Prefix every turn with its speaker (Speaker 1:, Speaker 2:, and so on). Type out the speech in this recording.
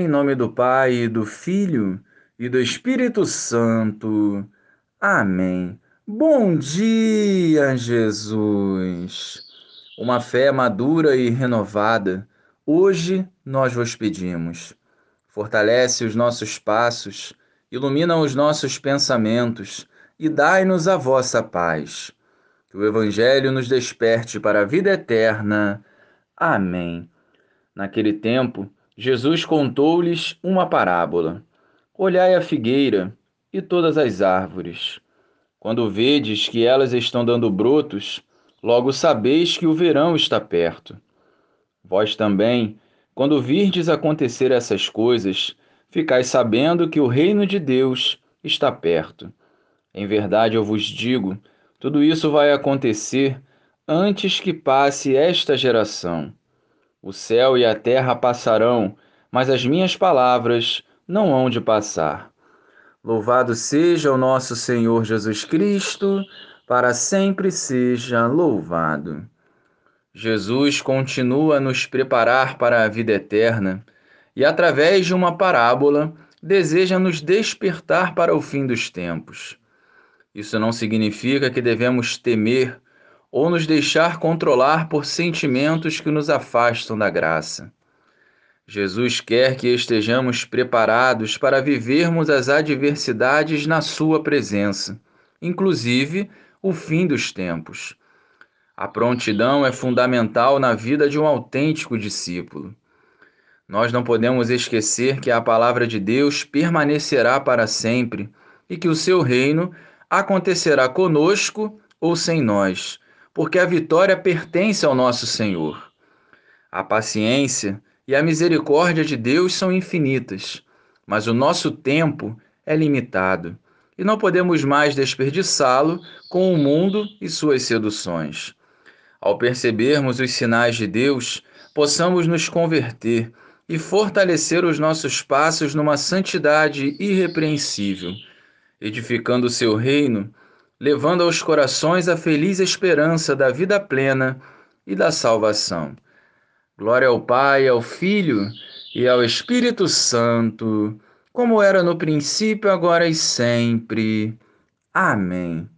Speaker 1: Em nome do Pai, do Filho e do Espírito Santo. Amém. Bom dia, Jesus. Uma fé madura e renovada, hoje nós vos pedimos. Fortalece os nossos passos, ilumina os nossos pensamentos e dai-nos a vossa paz. Que o Evangelho nos desperte para a vida eterna. Amém. Naquele tempo, Jesus contou-lhes uma parábola. Olhai a figueira e todas as árvores. Quando vedes que elas estão dando brotos, logo sabeis que o verão está perto. Vós também, quando virdes acontecer essas coisas, ficais sabendo que o reino de Deus está perto. Em verdade eu vos digo, tudo isso vai acontecer antes que passe esta geração. O céu e a terra passarão, mas as minhas palavras não hão de passar. Louvado seja o nosso Senhor Jesus Cristo, para sempre seja louvado. Jesus continua a nos preparar para a vida eterna e, através de uma parábola, deseja nos despertar para o fim dos tempos. Isso não significa que devemos temer ou nos deixar controlar por sentimentos que nos afastam da graça. Jesus quer que estejamos preparados para vivermos as adversidades na Sua presença, inclusive o fim dos tempos. A prontidão é fundamental na vida de um autêntico discípulo. Nós não podemos esquecer que a palavra de Deus permanecerá para sempre e que o seu reino acontecerá conosco ou sem nós porque a vitória pertence ao nosso Senhor. A paciência e a misericórdia de Deus são infinitas, mas o nosso tempo é limitado e não podemos mais desperdiçá-lo com o mundo e suas seduções. Ao percebermos os sinais de Deus, possamos nos converter e fortalecer os nossos passos numa santidade irrepreensível, edificando o seu reino levando aos corações a feliz esperança da vida plena e da salvação. Glória ao Pai, ao Filho e ao Espírito Santo, como era no princípio, agora e sempre. Amém.